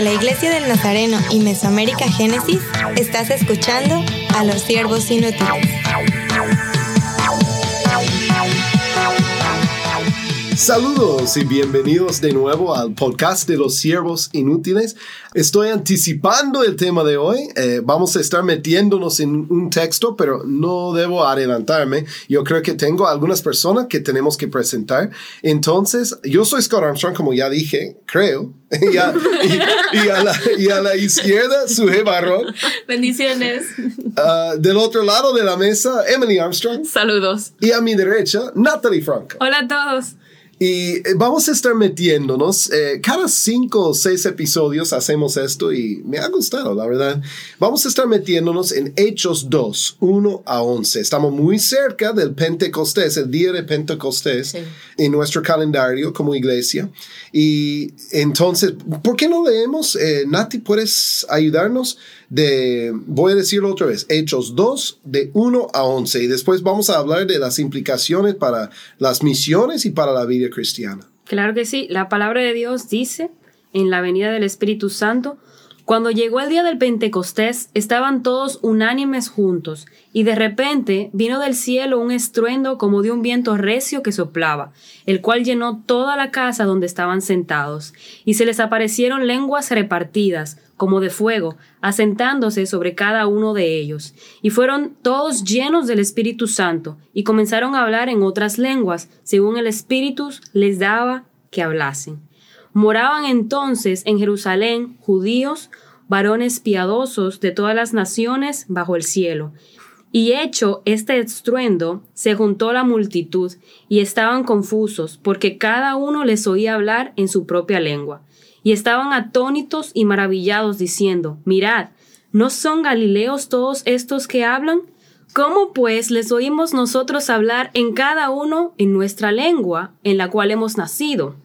Desde la Iglesia del Nazareno y Mesoamérica Génesis, estás escuchando a los siervos inútiles. Saludos y bienvenidos de nuevo al podcast de los siervos inútiles. Estoy anticipando el tema de hoy. Eh, vamos a estar metiéndonos en un texto, pero no debo adelantarme. Yo creo que tengo algunas personas que tenemos que presentar. Entonces, yo soy Scott Armstrong, como ya dije, creo. y, a, la, izquierda, Suje Barrón. Bendiciones. Ah, del otro lado de la mesa, Emily Armstrong. Saludos. Y a mi derecha, Natalie Franco. Hola a todos. Y eh, vamos a estar metiéndonos, eh, cada cinco o seis episodios hacemos esto y me ha gustado, la verdad. Vamos a estar metiéndonos en Hechos 2, 1 a 11. Estamos muy cerca del Pentecostés, el día de Pentecostés, en nuestro calendario como iglesia. Y entonces, ¿por qué no leemos? Eh, Nati, ¿puedes ayudarnos? De, voy a decirlo otra vez, Hechos 2, de 1 a 11. Y después vamos a hablar de las implicaciones para las misiones y para la vida cristiana. Claro que sí. La palabra de Dios dice en la venida del Espíritu Santo, cuando llegó el día del Pentecostés, estaban todos unánimes juntos, y de repente vino del cielo un estruendo como de un viento recio que soplaba, el cual llenó toda la casa donde estaban sentados, y se les aparecieron lenguas repartidas, como de fuego, asentándose sobre cada uno de ellos. Y fueron todos llenos del Espíritu Santo, y comenzaron a hablar en otras lenguas, según el Espíritu les daba que hablasen. Moraban entonces en Jerusalén judíos, varones piadosos de todas las naciones bajo el cielo. Y hecho este estruendo, se juntó la multitud, y estaban confusos, porque cada uno les oía hablar en su propia lengua y estaban atónitos y maravillados diciendo, Mirad, ¿no son Galileos todos estos que hablan? ¿Cómo pues les oímos nosotros hablar en cada uno en nuestra lengua en la cual hemos nacido?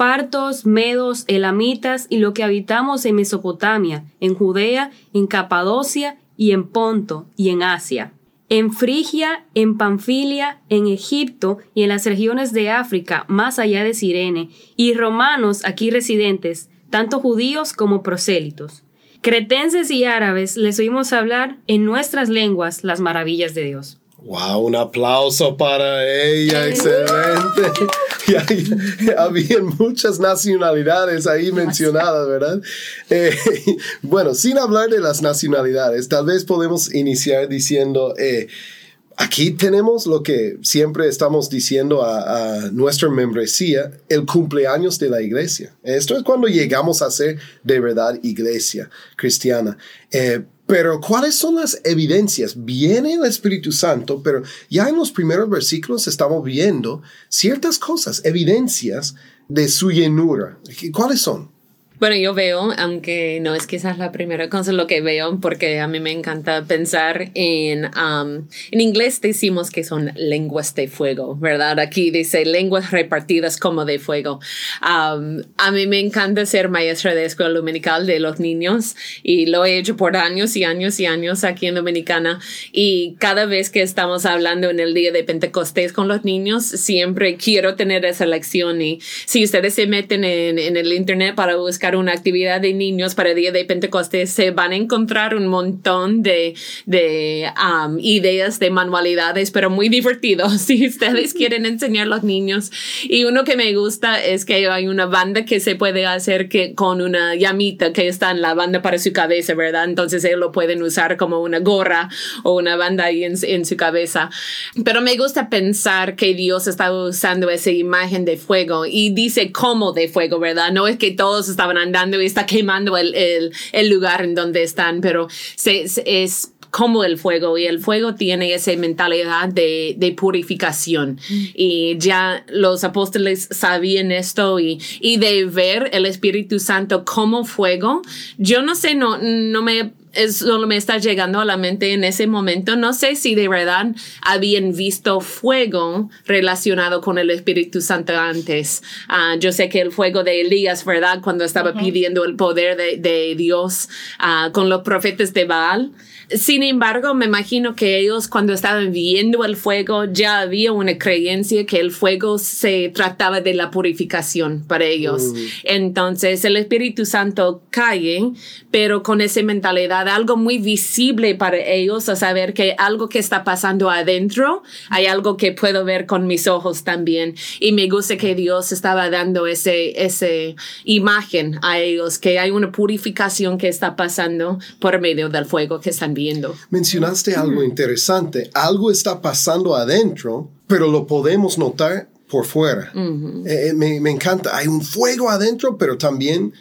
Partos, medos, elamitas y lo que habitamos en Mesopotamia, en Judea, en Capadocia y en Ponto y en Asia en Frigia, en Panfilia, en Egipto y en las regiones de África, más allá de Sirene, y romanos aquí residentes, tanto judíos como prosélitos. Cretenses y árabes les oímos hablar en nuestras lenguas las maravillas de Dios. Wow, un aplauso para ella, excelente. Y había muchas nacionalidades ahí mencionadas, ¿verdad? Eh, bueno, sin hablar de las nacionalidades, tal vez podemos iniciar diciendo, eh, aquí tenemos lo que siempre estamos diciendo a, nuestra membresía, el cumpleaños de la iglesia. Esto es cuando llegamos a ser de verdad iglesia cristiana. Eh, pero ¿cuáles son las evidencias? Viene el Espíritu Santo, pero ya en los primeros versículos estamos viendo ciertas cosas, evidencias de su llenura. ¿Cuáles son? Bueno, yo veo, aunque no es quizás la primera cosa lo que veo, porque a mí me encanta pensar en, um, en inglés decimos que son lenguas de fuego, ¿verdad? Aquí dice lenguas repartidas como de fuego. Um, a mí me encanta ser maestra de escuela dominical de los niños y lo he hecho por años y años y años aquí en Dominicana y cada vez que estamos hablando en el día de Pentecostés con los niños, siempre quiero tener esa lección y si ustedes se meten en, en el internet para buscar una actividad de niños para el día de Pentecostés, se van a encontrar un montón de, de um, ideas de manualidades, pero muy divertidos si ustedes quieren enseñar a los niños. Y uno que me gusta es que hay una banda que se puede hacer que, con una llamita que está en la banda para su cabeza, ¿verdad? Entonces ellos lo pueden usar como una gorra o una banda ahí en, su cabeza. Pero me gusta pensar que Dios está usando esa imagen de fuego y dice cómo de fuego, ¿verdad? No es que todos estaban andando y está quemando el, el, el lugar en donde están, pero se, es como el fuego y el fuego tiene esa mentalidad de, de purificación mm. y ya los apóstoles sabían esto y, y de ver el Espíritu Santo como fuego. Yo no sé, no, no me es solo me está llegando a la mente en ese momento. No sé si de verdad habían visto fuego relacionado con el Espíritu Santo antes. Ah, yo sé que el fuego de Elías, ¿verdad? Cuando estaba pidiendo el poder de, de Dios ah, con los profetas de Baal. Sin embargo, me imagino que ellos cuando estaban viendo el fuego ya había una creencia que el fuego se trataba de la purificación para ellos. Entonces el Espíritu Santo cae, pero con esa mentalidad, algo muy visible para ellos, a saber que algo que está pasando adentro, hay algo que puedo ver con mis ojos también. Y me gusta que Dios estaba dando ese, ese imagen a ellos, que hay una purificación que está pasando por medio del fuego que están viendo. Mencionaste algo interesante. Algo está pasando adentro, pero lo podemos notar por fuera. Eh, me, me encanta. Hay un fuego adentro, pero también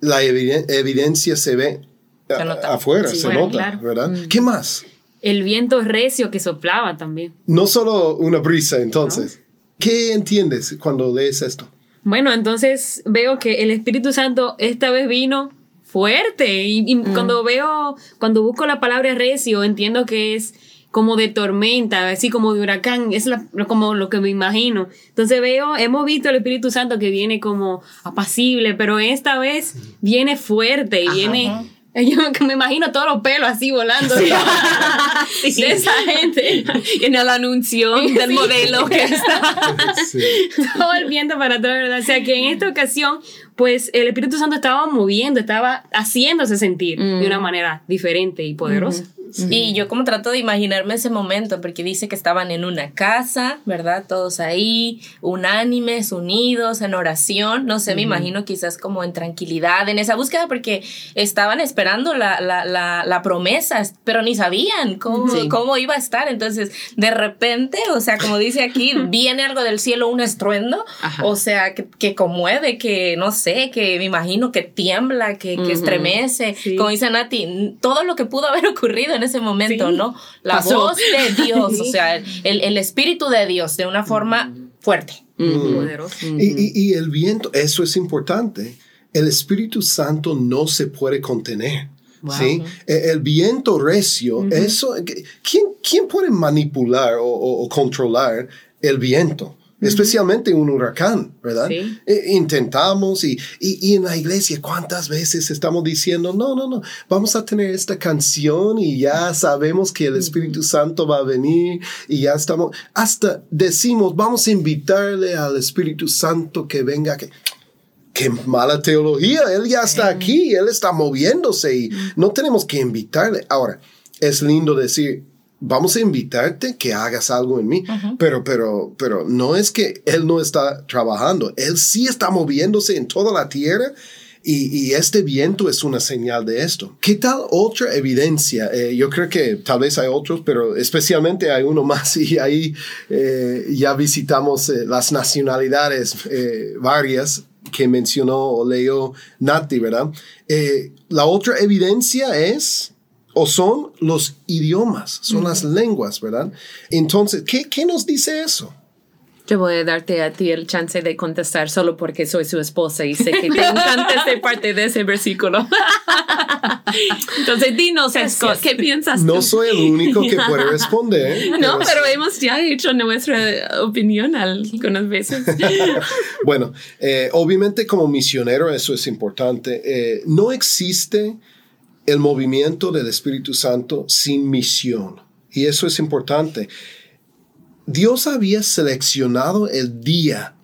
la eviden- evidencia se ve Se nota. afuera, Sí, se bueno, nota, claro. ¿verdad? ¿Qué más? El viento recio que soplaba también. No solo una brisa, entonces. ¿Qué entiendes cuando lees esto? Bueno, entonces veo que el Espíritu Santo esta vez vino fuerte y, y cuando veo, cuando busco la palabra recio, entiendo que es como de tormenta, así como de huracán, es la- como lo que me imagino. Entonces veo, hemos visto el Espíritu Santo que viene como apacible, pero esta vez viene fuerte y viene... Yo que me imagino todos los pelos así volando de, de esa gente. en el anuncio del modelo que está. Sí. todo el viento para atrás, ¿verdad? O sea que en esta ocasión, pues el Espíritu Santo estaba moviendo, estaba haciéndose sentir de una manera diferente y poderosa. Y yo como trato de imaginarme ese momento, porque dice que estaban en una casa, ¿verdad? Todos ahí, unánimes, unidos, en oración, no sé, me imagino quizás como en tranquilidad, en esa búsqueda, porque estaban esperando la, la, la, la promesa, pero ni sabían cómo, Sí. cómo iba a estar. Entonces, de repente, o sea, como dice aquí, viene algo del cielo, un estruendo, Ajá. o sea, que, que conmueve, que no sé, que me imagino que tiembla, que, que estremece, Sí. como dice Nati, todo lo que pudo haber ocurrido en ese momento, Sí. ¿no? La Pasó. voz de Dios, o sea, el, el espíritu de Dios de una forma fuerte. Poderoso. Y, y- y el viento, eso es importante. El Espíritu Santo no se puede contener. ¿sí? E- El viento recio, eso, ¿quién, quién puede manipular o, o- o controlar el viento? Especialmente un huracán, ¿verdad? Sí. E- intentamos y, y, y en la iglesia, ¿cuántas veces estamos diciendo, no, no, no, vamos a tener esta canción y ya sabemos que el Espíritu Santo va a venir y ya estamos, hasta decimos, vamos a invitarle al Espíritu Santo que venga, que, qué mala teología, Él ya está aquí, Él está moviéndose y no tenemos que invitarle. Ahora, es lindo decir, vamos a invitarte que hagas algo en mí, pero, pero, pero no es que Él no está trabajando, Él sí está moviéndose en toda la tierra. Y, y este viento es una señal de esto. ¿Qué tal otra evidencia? Eh, yo creo que tal vez hay otros, pero especialmente hay uno más y ahí eh, ya visitamos eh, las nacionalidades eh, varias que mencionó o leyó Nati, ¿verdad? Eh, la otra evidencia es, o son los idiomas, son las lenguas, ¿verdad? Entonces, ¿qué, qué nos dice eso? Yo voy a darte a ti el chance de contestar solo porque soy su esposa y sé que te encanta esa parte de ese versículo. Entonces, dinos, Scott, ¿qué piensas No tú? soy el único que puede responder. No, pero hemos ya hecho nuestra opinión algunas veces. Bueno, eh, obviamente como misionero eso es importante. Eh, no existe el movimiento del Espíritu Santo sin misión. Y eso es importante. Dios había seleccionado el día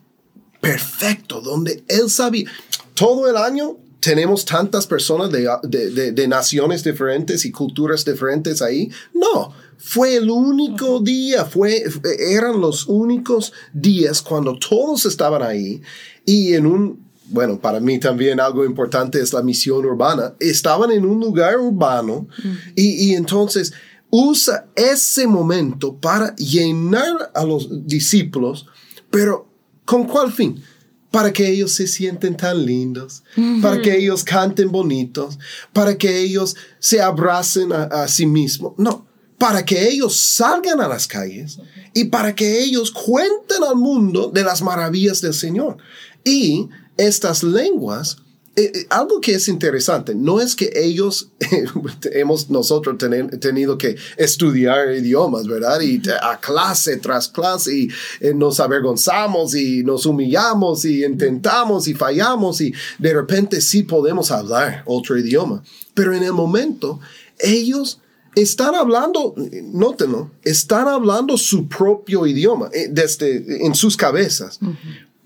perfecto donde Él sabía. Todo el año tenemos tantas personas de, de- de- de naciones diferentes y culturas diferentes ahí. No, fue el único día, fue, eran los únicos días cuando todos estaban ahí y en un, bueno, para mí también algo importante es la misión urbana, estaban en un lugar urbano y, y entonces usa ese momento para llenar a los discípulos, pero ¿con cuál fin? Para que ellos se sienten tan lindos, para que ellos canten bonitos, para que ellos se abracen a, a sí mismos. No, para que ellos salgan a las calles y para que ellos cuenten al mundo de las maravillas del Señor. Y estas lenguas eh, eh, algo que es interesante, no es que ellos hemos nosotros tenido que estudiar idiomas, ¿verdad? Y a clase tras clase y eh, nos avergonzamos y nos humillamos y intentamos y fallamos y de repente sí podemos hablar otro idioma. Pero en el momento, ellos están hablando, nótenlo, están hablando su propio idioma desde en sus cabezas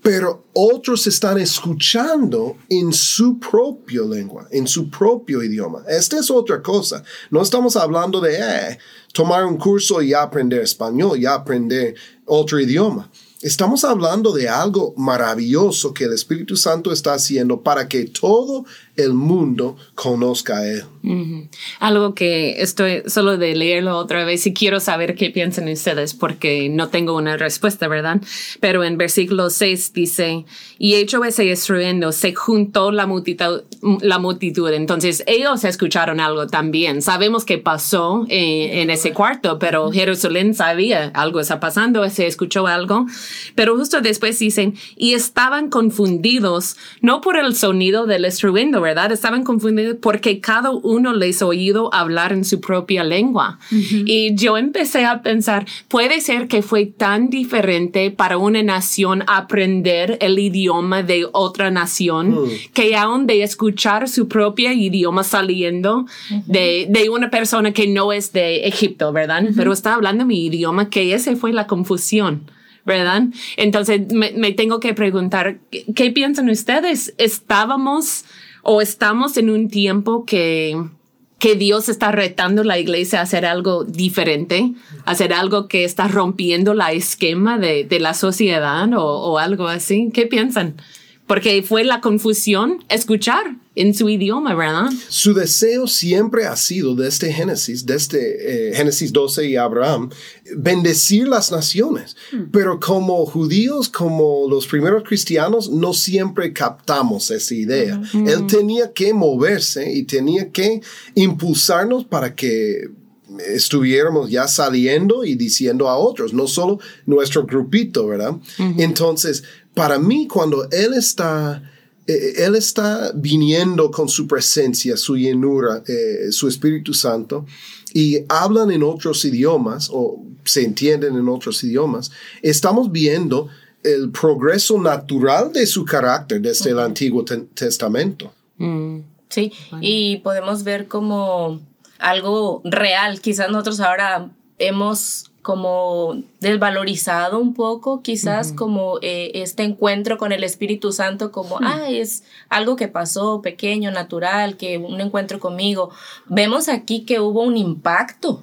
pero otros están escuchando en su propia lengua, en su propio idioma. Esta es otra cosa. No estamos hablando de eh, tomar un curso y aprender español, y aprender otro idioma. Estamos hablando de algo maravilloso que el Espíritu Santo está haciendo para que todo el mundo conozca a Él. Algo que estoy solo de leerlo otra vez y quiero saber qué piensan ustedes porque no tengo una respuesta, ¿verdad? Pero en versículo 6 dice, y hecho ese estruendo, se juntó la multitud, la multitud. Entonces ellos escucharon algo también. Sabemos qué pasó eh, en ese cuarto, pero Jerusalén sabía algo está pasando, se escuchó algo. Pero justo después dicen, y estaban confundidos, no por el sonido del estruendo, ¿verdad? Estaban confundidos porque cada uno les oído hablar en su propia lengua. Y yo empecé a pensar, puede ser que fue tan diferente para una nación aprender el idioma de otra nación mm. que aún de escuchar su propio idioma saliendo de, de, una persona que no es de Egipto, ¿verdad? Pero está hablando mi idioma, que ese fue la confusión. ¿verdad? Entonces me, me, tengo que preguntar, ¿qué piensan ustedes? ¿Estábamos o estamos en un tiempo que, que Dios está retando la iglesia a hacer algo diferente, hacer algo que está rompiendo la esquema de, de la sociedad o, o algo así. ¿Qué piensan? porque fue la confusión escuchar en su idioma, ¿verdad? Su deseo siempre ha sido desde Génesis, desde eh, Génesis 12 y Abraham, bendecir las naciones. Hmm. Pero como judíos, como los primeros cristianos, no siempre captamos esa idea. Él tenía que moverse y tenía que impulsarnos para que estuviéramos ya saliendo y diciendo a otros, no solo nuestro grupito, ¿verdad? Entonces, para mí, cuando Él está, Él está viniendo con su presencia, su llenura, eh, su Espíritu Santo, y hablan en otros idiomas o se entienden en otros idiomas, estamos viendo el progreso natural de su carácter desde el Antiguo Testamento. Mm. sí, y podemos ver como algo real. Quizás nosotros ahora hemos como desvalorizado un poco, quizás como eh, este encuentro con el Espíritu Santo, como, ah, es algo que pasó pequeño, natural, que un encuentro conmigo. Vemos aquí que hubo un impacto.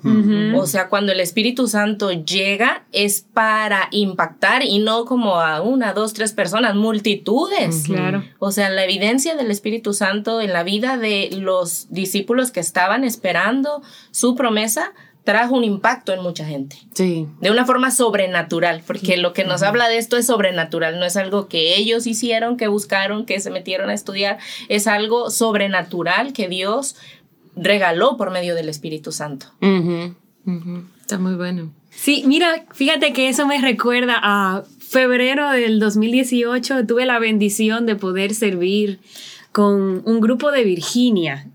O sea, cuando el Espíritu Santo llega es para impactar y no como a una, dos, tres personas, multitudes. Claro. O sea, la evidencia del Espíritu Santo en la vida de los discípulos que estaban esperando su promesa trajo un impacto en mucha gente. Sí. De una forma sobrenatural, porque lo que nos habla de esto es sobrenatural, no es algo que ellos hicieron, que buscaron, que se metieron a estudiar, es algo sobrenatural que Dios regaló por medio del Espíritu Santo. Está muy bueno. Sí, mira, fíjate que eso me recuerda a febrero del 2018, tuve la bendición de poder servir con un grupo de Virginia.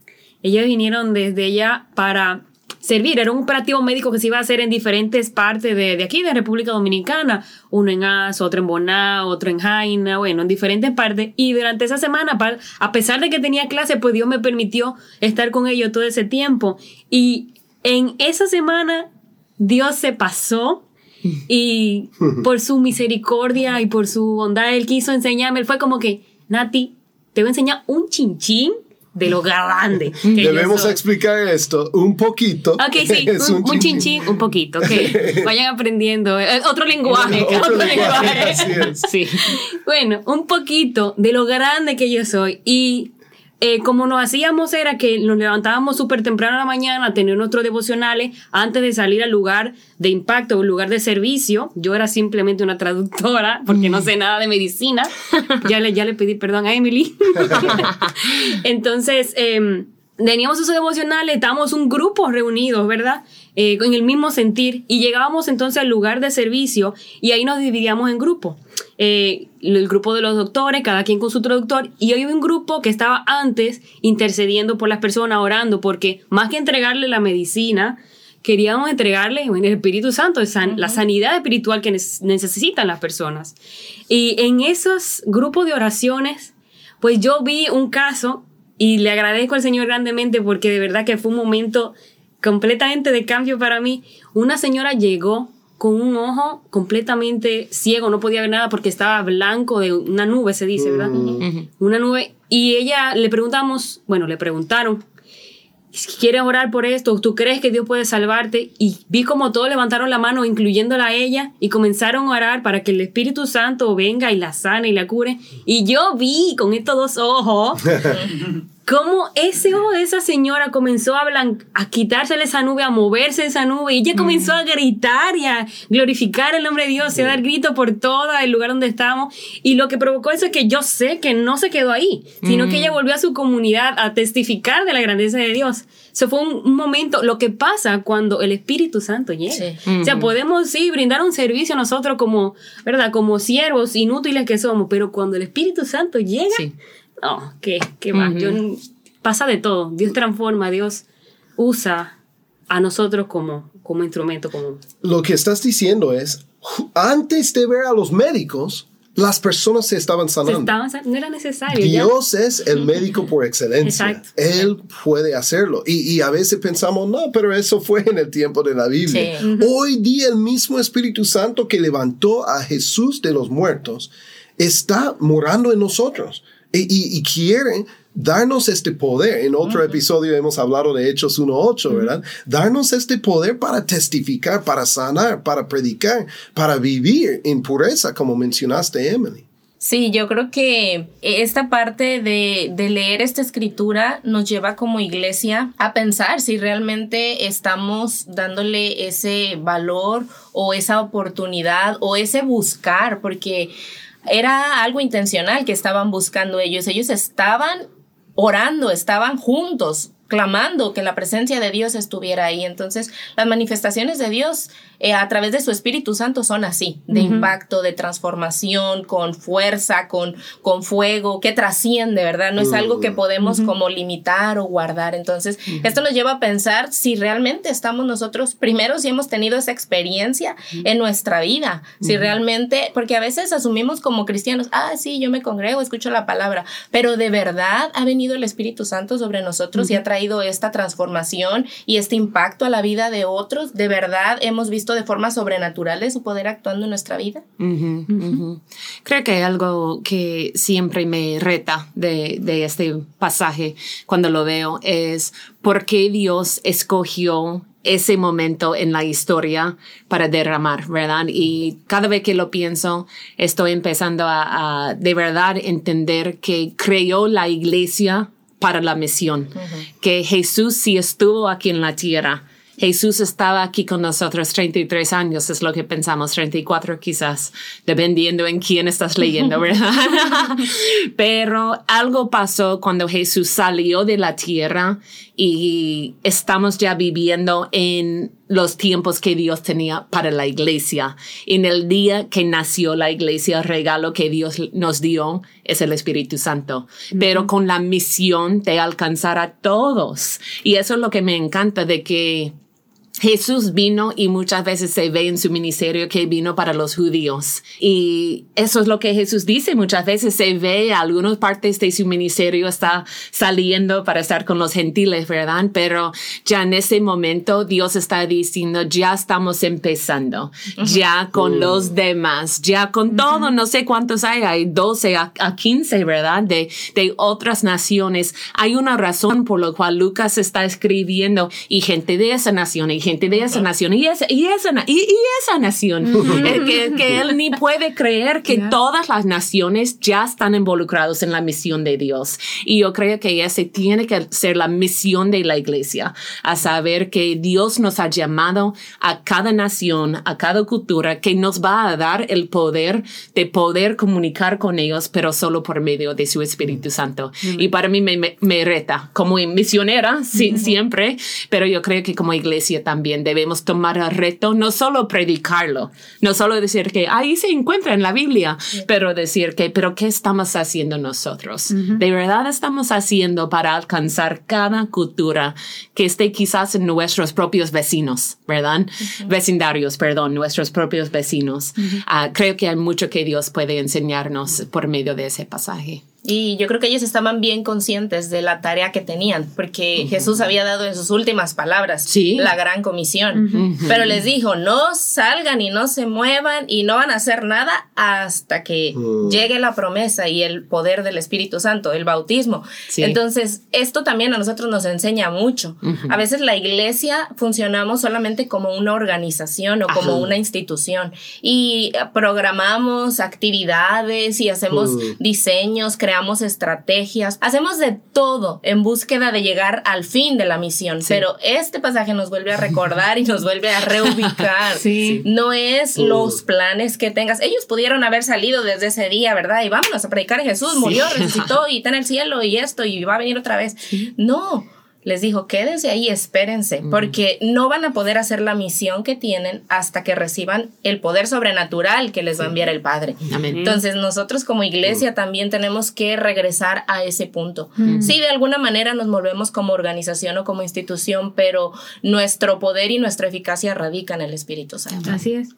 Ellos vinieron desde allá para servir. Era un operativo médico que se iba a hacer en diferentes partes de, de aquí, de República Dominicana. Uno en As, otro en Boná, otro en Jaina, bueno, en diferentes partes. Y durante esa semana, a pesar de que tenía clase, pues Dios me permitió estar con ellos todo ese tiempo. Y en esa semana, Dios se pasó y por su misericordia y por su bondad, Él quiso enseñarme. Él fue como que, Nati, te voy a enseñar un chinchín de lo grande. Debemos explicar esto un poquito. Ok, sí, un, un, chinchín, un poquito, ok. Vayan aprendiendo. Eh, otro lenguaje. otro, lenguaje. Sí. Bueno, un poquito de lo grande que yo soy y eh, como nos hacíamos era que nos levantábamos súper temprano a la mañana a tener nuestros devocionales antes de salir al lugar de impacto, un lugar de servicio. Yo era simplemente una traductora porque no sé nada de medicina. ya, le, ya le pedí perdón a Emily. Entonces, eh, teníamos esos devocionales, estábamos un grupo reunidos, ¿verdad? Eh, en el mismo sentir y llegábamos entonces al lugar de servicio y ahí nos dividíamos en grupos. Eh, el grupo de los doctores, cada quien con su traductor, y hay un grupo que estaba antes intercediendo por las personas, orando, porque más que entregarle la medicina, queríamos entregarle el Espíritu Santo, la sanidad espiritual que necesitan las personas. Y en esos grupos de oraciones, pues yo vi un caso y le agradezco al Señor grandemente porque de verdad que fue un momento completamente de cambio para mí. Una señora llegó con un ojo completamente ciego, no podía ver nada porque estaba blanco de una nube, se dice, ¿verdad? Una nube. Y ella le preguntamos, bueno, le preguntaron, ¿quieres orar por esto? ¿Tú crees que Dios puede salvarte? Y vi como todos levantaron la mano, incluyéndola a ella, y comenzaron a orar para que el Espíritu Santo venga y la sane y la cure. Y yo vi con estos dos ojos cómo ese ojo de esa señora comenzó a, a quitársele esa nube, a moverse esa nube, y ella comenzó a gritar y a glorificar el nombre de Dios y a dar grito por todo el lugar donde estábamos. Y lo que provocó eso es que yo sé que no se quedó ahí, sino que ella volvió a su comunidad a testificar de la grandeza de Dios. Eso fue un, momento, lo que pasa cuando el Espíritu Santo llega. O sea, podemos sí brindar un servicio a nosotros como, ¿verdad? Como siervos inútiles que somos, pero cuando el Espíritu Santo llega, no, ¿qué, qué más? pasa de todo. Dios transforma, Dios usa a nosotros como, como instrumento. Como... Lo que estás diciendo es, antes de ver a los médicos, las personas se estaban sanando. no era necesario. Dios es el médico por excelencia. Él puede hacerlo. Y, a veces pensamos, no, pero eso fue en el tiempo de la Biblia. Hoy día el mismo Espíritu Santo que levantó a Jesús de los muertos está morando en nosotros y, quiere darnos este poder. En otro episodio hemos hablado de Hechos 1.8, ¿verdad? Darnos este poder para testificar, para sanar, para predicar, para vivir en pureza, como mencionaste, Emily. Sí, yo creo que esta parte de, de, leer esta escritura nos lleva como iglesia a pensar si realmente estamos dándole ese valor o esa oportunidad o ese buscar, porque era algo intencional que estaban buscando ellos. Ellos estaban orando, estaban juntos, clamando que la presencia de Dios estuviera ahí. Entonces, las manifestaciones de Dios eh, a través de su Espíritu Santo son así, de impacto, de transformación, con fuerza, con, con fuego, que trasciende, ¿verdad? No es algo que podemos como limitar o guardar. Entonces, esto nos lleva a pensar si realmente estamos nosotros, primero, si hemos tenido esa experiencia en nuestra vida, si realmente, porque a veces asumimos como cristianos, ah, sí, yo me congrego, escucho la palabra, pero de verdad ha venido el Espíritu Santo sobre nosotros y ha traído esta transformación y este impacto a la vida de otros, de verdad hemos visto de forma sobrenatural su poder actuando en nuestra vida? Creo que algo que siempre me reta de, de este pasaje cuando lo veo es por qué Dios escogió ese momento en la historia para derramar, ¿verdad? Y cada vez que lo pienso, estoy empezando a, de verdad entender que creó la iglesia para la misión, que Jesús sí estuvo aquí en la tierra, Jesús estaba aquí con nosotros 33 años, es lo que pensamos, 34 quizás, dependiendo en quién estás leyendo, ¿verdad? Pero algo pasó cuando Jesús salió de la tierra y estamos ya viviendo en los tiempos que Dios tenía para la iglesia. En el día que nació la iglesia, el regalo que Dios nos dio es el Espíritu Santo, pero con la misión de alcanzar a todos. Y eso es lo que me encanta de que Jesús vino y muchas veces se ve en su ministerio que vino para los judíos. Y eso es lo que Jesús dice. Muchas veces se ve algunas partes de su ministerio está saliendo para estar con los gentiles, ¿verdad? Pero ya en ese momento Dios está diciendo, ya estamos empezando, ya con mm. los demás, ya con todo, no sé cuántos hay, hay 12 a, 15, ¿verdad? De, de otras naciones. Hay una razón por la cual Lucas está escribiendo y gente de esa nación y gente de esa nación y esa, y esa, y, esa nación, eh, que, él ni puede creer que todas las naciones ya están involucrados en la misión de Dios. Y yo creo que ese tiene que ser la misión de la iglesia, a saber que Dios nos ha llamado a cada nación, a cada cultura, que nos va a dar el poder de poder comunicar con ellos, pero solo por medio de su Espíritu Santo. Y para mí me, me, reta como misionera, siempre, pero yo creo que como iglesia también también debemos tomar el reto, no solo predicarlo, no solo decir que ahí se encuentra en la Biblia, pero decir que, pero ¿qué estamos haciendo nosotros? ¿De verdad estamos haciendo para alcanzar cada cultura que esté quizás en nuestros propios vecinos, ¿verdad? Vecindarios, perdón, nuestros propios vecinos. Ah, creo que hay mucho que Dios puede enseñarnos por medio de ese pasaje. Y yo creo que ellos estaban bien conscientes de la tarea que tenían, porque Jesús había dado en sus últimas palabras la gran comisión. Pero les dijo, no salgan y no se muevan y no van a hacer nada hasta que mm. llegue la promesa y el poder del Espíritu Santo, el bautismo. Entonces, esto también a nosotros nos enseña mucho. A veces la iglesia funcionamos solamente como una organización o como una institución y programamos actividades y hacemos mm. diseños, creamos estrategias, hacemos de todo en búsqueda de llegar al fin de la misión. Pero este pasaje nos vuelve a recordar y nos vuelve a reubicar. No es los planes que tengas. Ellos pudieron haber salido desde ese día, ¿verdad? Y vámonos a predicar. Jesús murió, resucitó y está en el cielo y esto y va a venir otra vez. No les dijo, quédense ahí, espérense, porque no van a poder hacer la misión que tienen hasta que reciban el poder sobrenatural que les va a enviar el Padre. Entonces nosotros como iglesia también tenemos que regresar a ese punto. Sí, de alguna manera nos movemos como organización o como institución, pero nuestro poder y nuestra eficacia radican en el Espíritu Santo. Así es.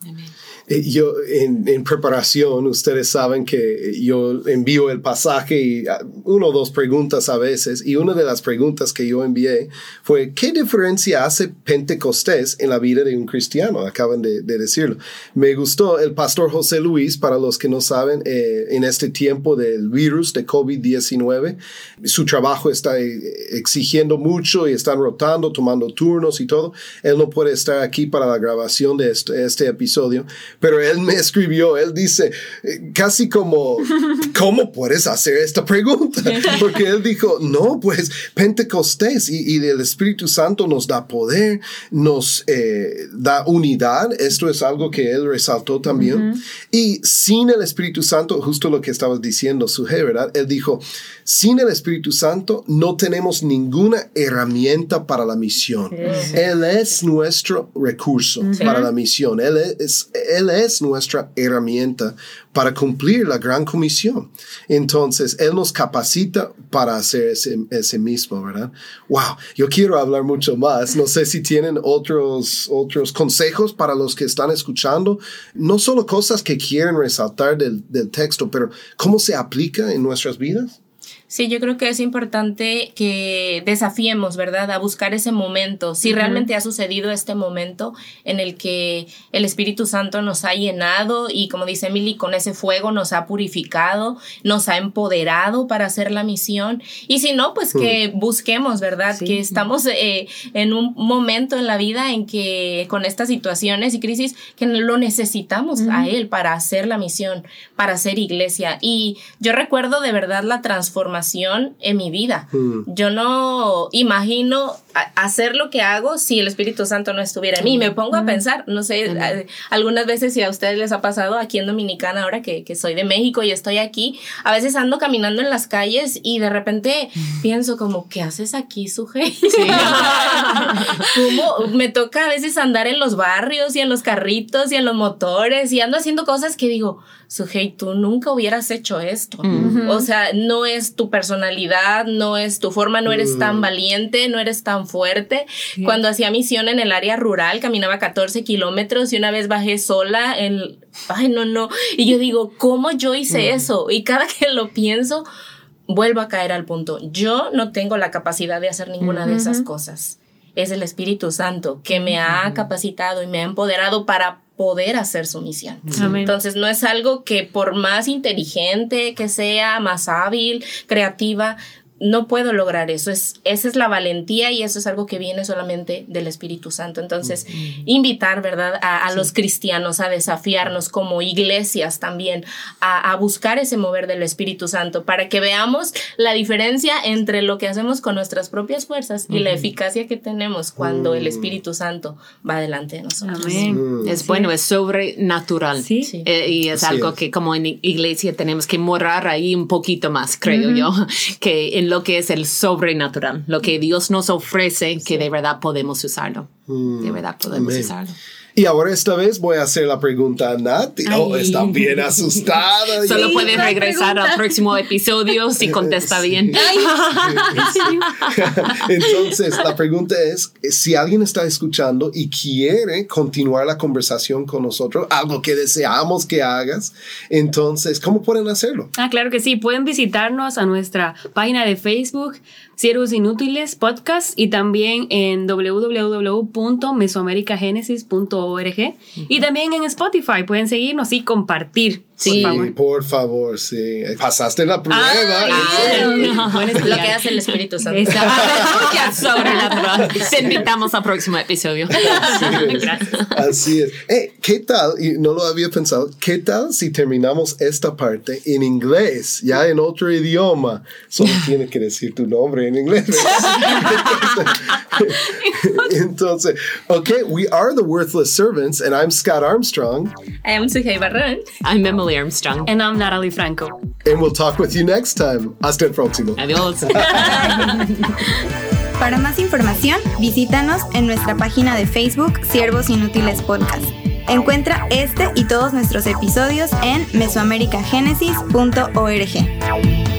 Eh, yo en, en, preparación, ustedes saben que yo envío el pasaje y ah, uno o dos preguntas a veces, y una de las preguntas que yo envié fue, ¿qué diferencia hace Pentecostés en la vida de un cristiano? Acaban de, decirlo. Me gustó el pastor José Luis, para los que no saben, eh, en este tiempo del virus de COVID-19, su trabajo está eh, exigiendo mucho y están rotando, tomando turnos y todo. Él no puede estar aquí para la grabación de este, este episodio pero él me escribió, él dice, eh, casi como, ¿cómo puedes hacer esta pregunta? Porque él dijo, no, pues Pentecostés y, y el Espíritu Santo nos da poder, nos eh, da unidad, esto es algo que él resaltó también, y sin el Espíritu Santo, justo lo que estabas diciendo, Suje, ¿verdad? Él dijo, sin el Espíritu Santo no tenemos ninguna herramienta para la misión. Él es nuestro recurso para la misión, él es, él es nuestra herramienta para cumplir la gran comisión. Entonces, Él nos capacita para hacer ese, mismo, ¿verdad? Wow, yo quiero hablar mucho más. No sé si tienen otros, otros consejos para los que están escuchando. No solo cosas que quieren resaltar del, del texto, pero cómo se aplica en nuestras vidas. Sí, yo creo que es importante que desafiemos, ¿verdad? A buscar ese momento. Si realmente ha sucedido este momento en el que el Espíritu Santo nos ha llenado y, como dice Emily, con ese fuego nos ha purificado, nos ha empoderado para hacer la misión. Y si no, pues que busquemos, ¿verdad? Que estamos eh, en un momento en la vida en que con estas situaciones y crisis, que lo necesitamos a Él para hacer la misión, para hacer iglesia. Y yo recuerdo de verdad la transformación en mi vida. Hmm. Yo no imagino hacer lo que hago si el Espíritu Santo no estuviera en mí. Me pongo a pensar, no sé, algunas veces si a ustedes les ha pasado aquí en Dominicana, ahora que, soy de México y estoy aquí, a veces ando caminando en las calles y de repente pienso como, ¿qué haces aquí, suje? me toca a veces andar en los barrios y en los carritos y en los motores y ando haciendo cosas que digo, Sujei, tú nunca hubieras hecho esto. O sea, no es tu personalidad, no es tu forma, no eres tan mm. valiente, no eres tan fuerte. Cuando hacía misión en el área rural, caminaba 14 kilómetros y una vez bajé sola en... Ay, no, no. Y yo digo, ¿cómo yo hice eso? Y cada que lo pienso, vuelvo a caer al punto. Yo no tengo la capacidad de hacer ninguna de esas cosas. Es el Espíritu Santo que me ha capacitado y me ha empoderado para poder hacer su misión. Entonces no es algo que por más inteligente que sea, más hábil, creativa, no puedo lograr eso. Es, esa es la valentía y eso es algo que viene solamente del Espíritu Santo. Entonces, invitar, ¿verdad?, a, los cristianos a desafiarnos como iglesias también, a, buscar ese mover del Espíritu Santo para que veamos la diferencia entre lo que hacemos con nuestras propias fuerzas y la eficacia que tenemos cuando el mm. Espíritu Santo va delante de nosotros. Mm. Es bueno, es sobrenatural. Sí. Eh, y es algo que como en iglesia tenemos que morar ahí un poquito más, creo yo, que en lo que es el sobrenatural, lo que Dios nos ofrece, que de verdad podemos usarlo. De verdad podemos Amén. usarlo. Y ahora esta vez voy a hacer la pregunta a Nati. Oh, está bien asustada. Solo Sí, puedes ¿cuál regresar pregunta? al próximo episodio si contesta bien. Entonces, la pregunta es, si alguien está escuchando y quiere continuar la conversación con nosotros, algo que deseamos que hagas, entonces, ¿cómo pueden hacerlo? Ah, claro que sí. Pueden visitarnos a nuestra página de Facebook, Siervos Inútiles Podcast, y también en www.mesoamericagenesis.org. Y también en Spotify pueden seguirnos y compartir. Sí. Por favor. por favor, sí. Pasaste la prueba. Ah. Buen Lo que hace el Espíritu Santo. Exacto. Ya sobrenatural. Te invitamos al próximo episodio. Así es. Gracias. Así es. Eh, ¿Qué tal? Y no lo había pensado. ¿Qué tal si terminamos esta parte en inglés, ya en otro idioma? Solo tienes que decir tu nombre en inglés. Entonces, okay, we are the worthless servants, and I'm Scott Armstrong, I am Sujei Barrón. I'm Emily Armstrong. And I'm Natalie Franco. and we'll talk with you next time. Hasta el próximo. Adiós. Para más información, visítanos en nuestra página de Facebook Siervos Inútiles Podcast. Encuentra este y todos nuestros episodios en mesoamericagenesis.org.